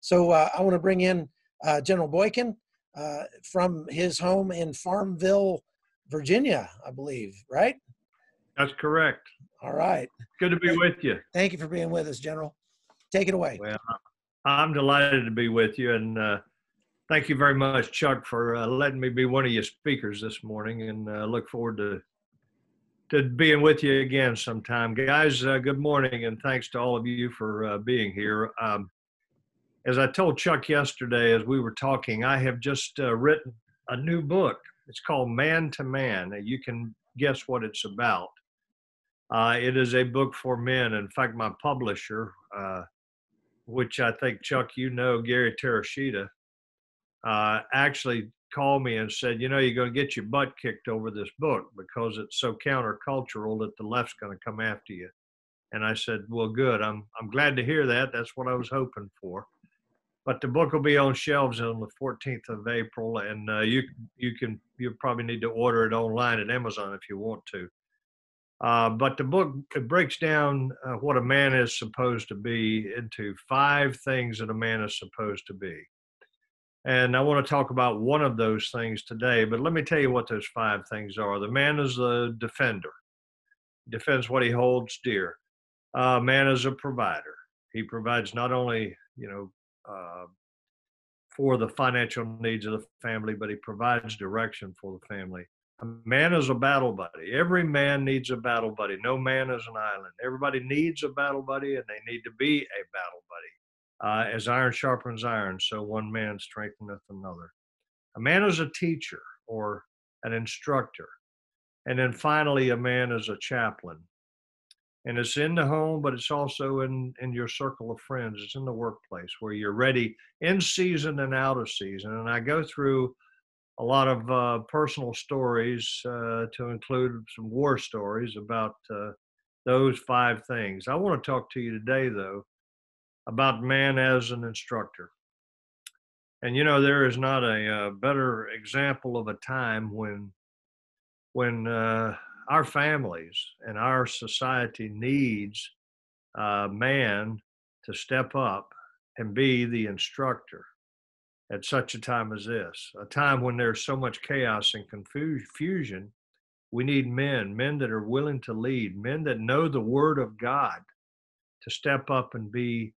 So uh, I want to bring in uh, General Boykin uh, from his home in Farmville, Virginia, I believe, right? That's correct. All right. Good to be with you. Thank you for being with us, General. Take it away. Well, I'm delighted to be with you, and uh, thank you very much, Chuck, for uh, letting me be one of your speakers this morning. And uh, look forward to to being with you again sometime, guys. Uh, good morning, and thanks to all of you for uh, being here. Um, as I told Chuck yesterday, as we were talking, I have just uh, written a new book. It's called Man to Man. You can guess what it's about. it is a book for men. In fact, my publisher which I think Chuck, you know, Gary Terashita, uh, actually called me and said, you know, you're going to get your butt kicked over this book because it's so countercultural that the left's going to come after you. And I said, well, good. I'm I'm glad to hear that. That's what I was hoping for. But the book will be on shelves on the 14th of April, and uh, you you can you probably need to order it online at Amazon if you want to. Uh, but the book it breaks down uh, what a man is supposed to be into five things that a man is supposed to be. And I want to talk about one of those things today, but let me tell you what those five things are. The man is a defender, defends what he holds dear. Uh, man is a provider. He provides not only, you know, uh, for the financial needs of the family, but he provides direction for the family. A man is a battle buddy. Every man needs a battle buddy. No man is an island. Everybody needs a battle buddy, and they need to be a battle buddy. Uh, as iron sharpens iron, so one man strengtheneth another. A man is a teacher or an instructor. And then finally, a man is a chaplain. And it's in the home, but it's also in, in your circle of friends. It's in the workplace where you're ready in season and out of season. And I go through a lot of uh, personal stories uh, to include some war stories about uh, those five things. I want to talk to you today, though, about man as an instructor. And you know, there is not a, a uh, better example of a time when when uh, our families and our society needs uh, man to step up and be the instructor at such a time as this, a time when there's so much chaos and confusion. We need men, men that are willing to lead, men that know the word of God to step up and be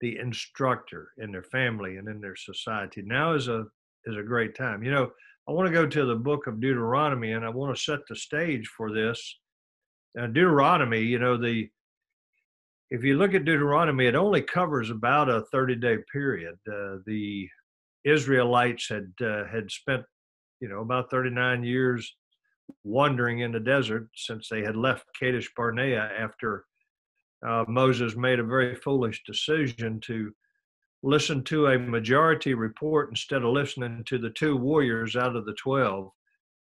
the instructor in their family and in their society. Now is a is a great time. You know, I want to go to the book of Deuteronomy and I want to set the stage for this. Uh, Deuteronomy, you know, the if you look at Deuteronomy, it only covers about a 30 day period. Uh, the Israelites had uh, had spent, you know, about 39 years wandering in the desert since they had left Kadesh Barnea after uh, Moses made a very foolish decision to listen to a majority report instead of listening to the two warriors out of the 12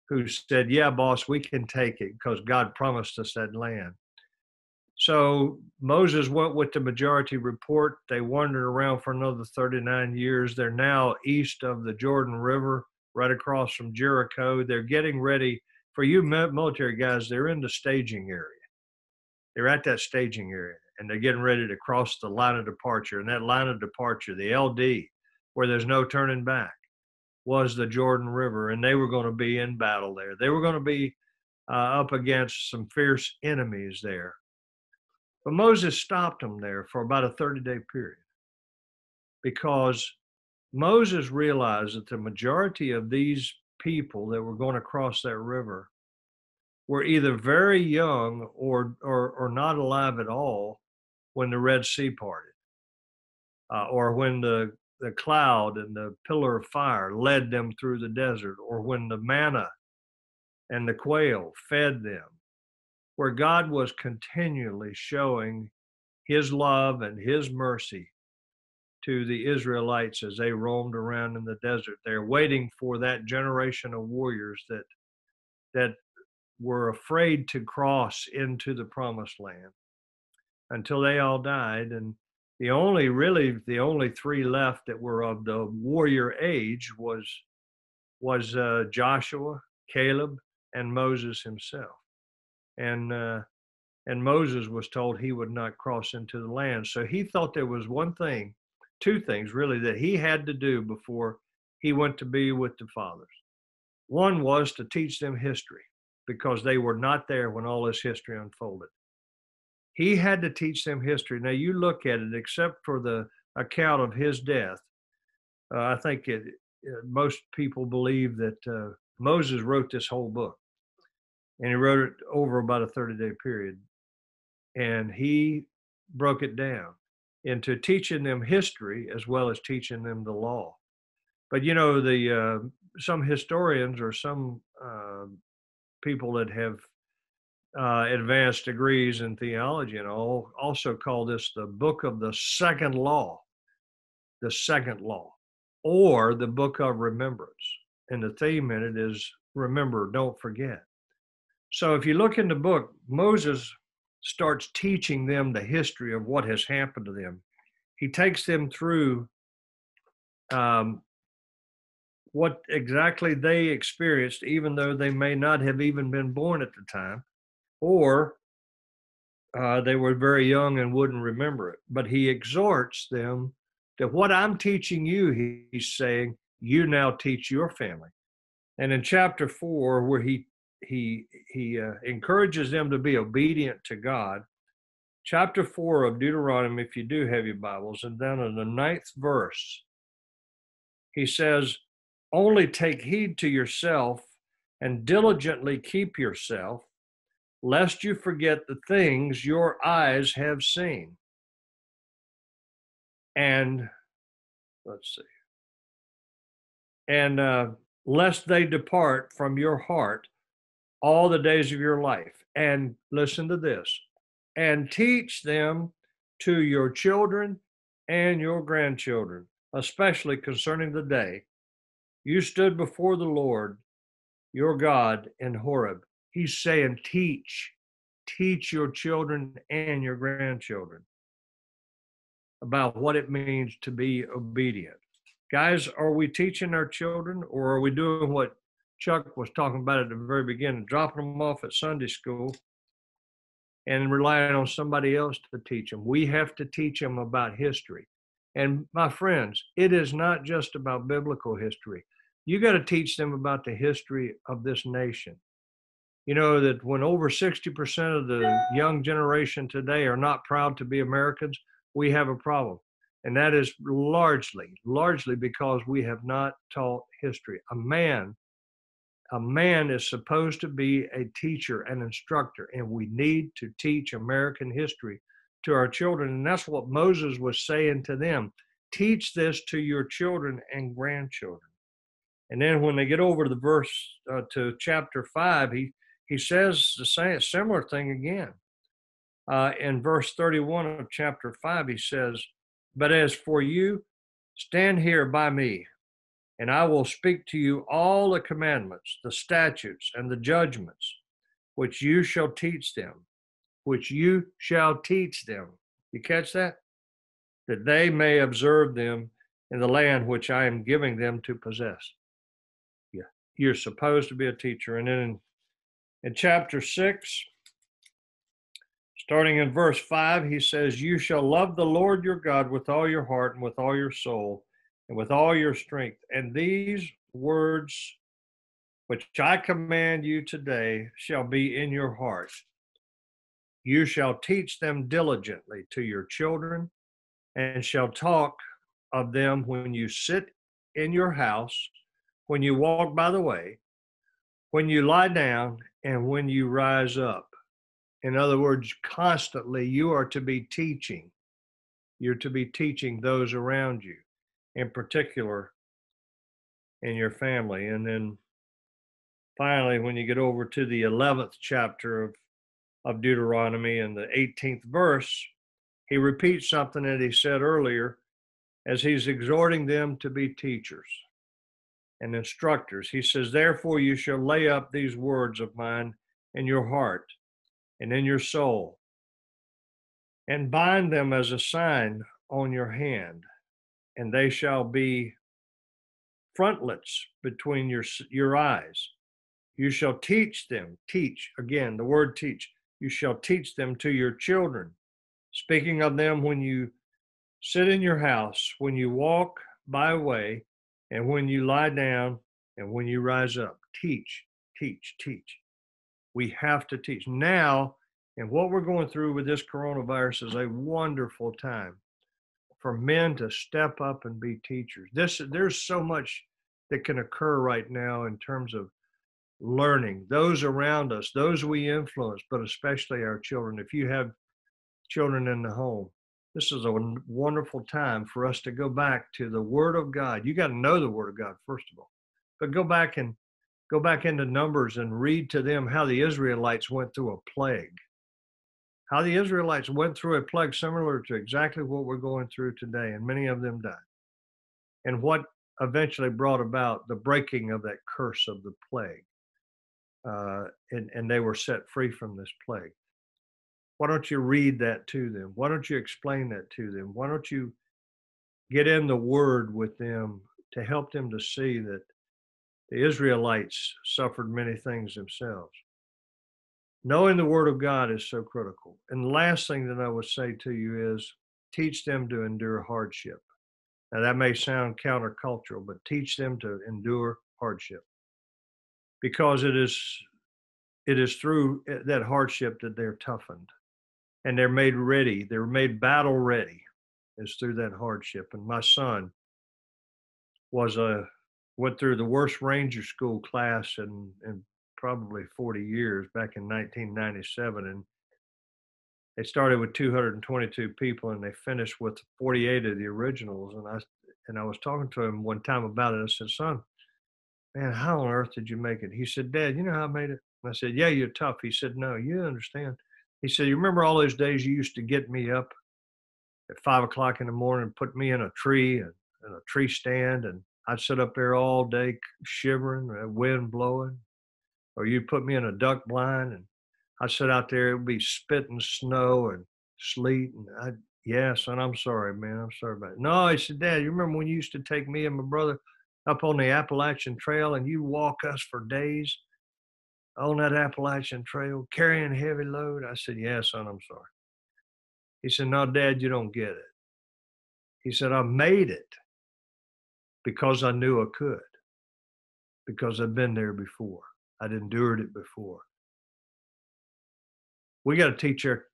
who said, Yeah, boss, we can take it because God promised us that land. So Moses went with the majority report. They wandered around for another 39 years. They're now east of the Jordan River, right across from Jericho. They're getting ready. For you military guys, they're in the staging area. They're at that staging area and they're getting ready to cross the line of departure. And that line of departure, the LD, where there's no turning back, was the Jordan River. And they were going to be in battle there. They were going to be uh, up against some fierce enemies there. But Moses stopped them there for about a 30 day period because Moses realized that the majority of these people that were going to cross that river were either very young or, or, or not alive at all when the Red Sea parted, uh, or when the, the cloud and the pillar of fire led them through the desert, or when the manna and the quail fed them, where God was continually showing his love and his mercy to the Israelites as they roamed around in the desert. They're waiting for that generation of warriors that that were afraid to cross into the promised land until they all died and the only really the only three left that were of the warrior age was was uh, Joshua, Caleb, and Moses himself and uh, and Moses was told he would not cross into the land. So he thought there was one thing two things really that he had to do before he went to be with the fathers. One was to teach them history because they were not there when all this history unfolded. He had to teach them history. Now, you look at it, except for the account of his death, uh, I think it, uh, most people believe that uh, Moses wrote this whole book. And he wrote it over about a 30 day period. And he broke it down into teaching them history as well as teaching them the law. But you know, the uh, some historians or some uh, people that have uh, advanced degrees in theology and all also call this the book of the second law, the second law, or the book of remembrance. And the theme in it is remember, don't forget. So if you look in the book, Moses starts teaching them the history of what has happened to them. He takes them through um, what exactly they experienced, even though they may not have even been born at the time, or uh, they were very young and wouldn't remember it. But he exhorts them that what I'm teaching you, he's saying, you now teach your family. And in chapter four, where he he he uh, encourages them to be obedient to God. Chapter four of Deuteronomy, if you do have your Bibles, and then in the ninth verse, he says, "Only take heed to yourself and diligently keep yourself, lest you forget the things your eyes have seen." And let's see, and uh, lest they depart from your heart all the days of your life. And listen to this and teach them to your children and your grandchildren, especially concerning the day you stood before the Lord your God in Horeb. He's saying, teach, teach your children and your grandchildren about what it means to be obedient. Guys, are we teaching our children or are we doing what Chuck was talking about at the very beginning, dropping them off at Sunday school and relying on somebody else to teach them. We have to teach them about history. And my friends, it is not just about biblical history. You got to teach them about the history of this nation. You know that when over 60% of the young generation today are not proud to be Americans, we have a problem. And that is largely, largely because we have not taught history. A man a man is supposed to be a teacher, an instructor, and we need to teach American history to our children. And that's what Moses was saying to them teach this to your children and grandchildren. And then when they get over to the verse uh, to chapter five, he he says the same similar thing again. Uh, in verse 31 of chapter 5, he says, But as for you, stand here by me and I will speak to you all the commandments, the statutes, and the judgments, which you shall teach them, which you shall teach them. You catch that? That they may observe them in the land which I am giving them to possess. Yeah, you're supposed to be a teacher. And then in, in chapter 6, starting in verse 5, he says, You shall love the Lord your God with all your heart and with all your soul and with all your strength. And these words which I command you today shall be in your heart. You shall teach them diligently to your children, and shall talk of them when you sit in your house, when you walk by the way, when you lie down, and when you rise up. In other words, constantly you are to be teaching. You're to be teaching those around you in particular in your family. And then finally, when you get over to the 11th chapter of, of Deuteronomy and the 18th verse, he repeats something that he said earlier as he's exhorting them to be teachers and instructors. He says, Therefore, you shall lay up these words of mine in your heart and in your soul, and bind them as a sign on your hand and they shall be frontlets between your your eyes. You shall teach them, teach again, the word teach. You shall teach them to your children, speaking of them when you sit in your house when you walk by way and when you lie down and when you rise up. Teach, teach, teach. We have to teach. Now, and what we're going through with this coronavirus is a wonderful time for men to step up and be teachers. This there's so much that can occur right now in terms of learning. Those around us, those we influence, but especially our children. If you have children in the home, this is a wonderful time for us to go back to the Word of God. You got to know the Word of God first of all, but go back and go back into Numbers and read to them how the Israelites went through a plague how the Israelites went through a plague similar to exactly what we're going through today, and many of them died. And what eventually brought about the breaking of that curse of the plague. Uh, and, and they were set free from this plague. Why don't you read that to them? Why don't you explain that to them? Why don't you get in the word with them to help them to see that the Israelites suffered many things themselves? knowing the word of God is so critical. And the last thing that I would say to you is teach them to endure hardship. Now that may sound countercultural, but teach them to endure hardship. Because it is it is through eh, that hardship that they're toughened and they're made ready. They're made battle ready is through that hardship. And my son was a went through the worst ranger school class in, in probably 40 years back in 1997 and they started with 222 people and they finished with 48 of the originals and i and i was talking to him one time about it i said son man how on earth did you make it he said dad you know how i made it i said yeah you're tough he said no you understand he said you remember all those days you used to get me up at five o'clock in the morning and put me in a tree and in a tree stand and i'd sit up there all day shivering uh, wind blowing or you'd put me in a duck blind and I'd sit out there, it would be spitting snow and sleet. And I, yeah, son, I'm sorry, man. I'm sorry about it. No, I said, Dad, you remember when you used to take me and my brother up on the Appalachian Trail and you walk us for days on that Appalachian Trail carrying heavy load? I said, Yeah, son, I'm sorry. He said, No, Dad, you don't get it. He said, I made it because I knew I could, because I've been there before. I'd endured it before. We got to teach our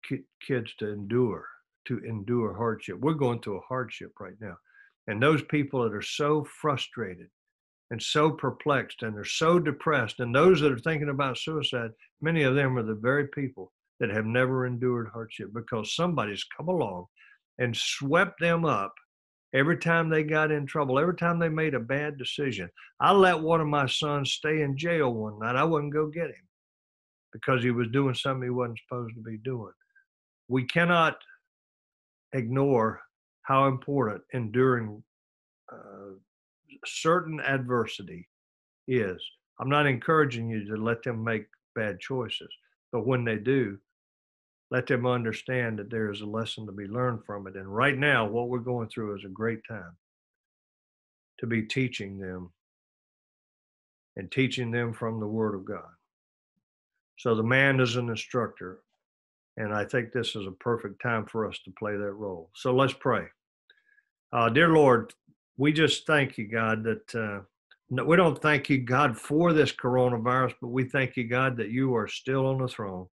kids to endure, to endure hardship. We're going through a hardship right now. And those people that are so frustrated and so perplexed and they're so depressed, and those that are thinking about suicide, many of them are the very people that have never endured hardship because somebody's come along and swept them up every time they got in trouble, every time they made a bad decision. I let one of my sons stay in jail one night. I wouldn't go get him because he was doing something he wasn't supposed to be doing. We cannot ignore how important enduring uh, certain adversity is. I'm not encouraging you to let them make bad choices, but when they do, let them understand that there is a lesson to be learned from it. And right now, what we're going through is a great time to be teaching them and teaching them from the Word of God. So the man is an instructor, and I think this is a perfect time for us to play that role. So let's pray. Uh, dear Lord, we just thank you, God, that uh, we don't thank you, God, for this coronavirus, but we thank you, God, that you are still on the throne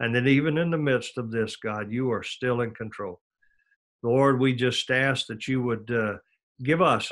and that even in the midst of this, God, you are still in control. Lord, we just ask that you would uh, give us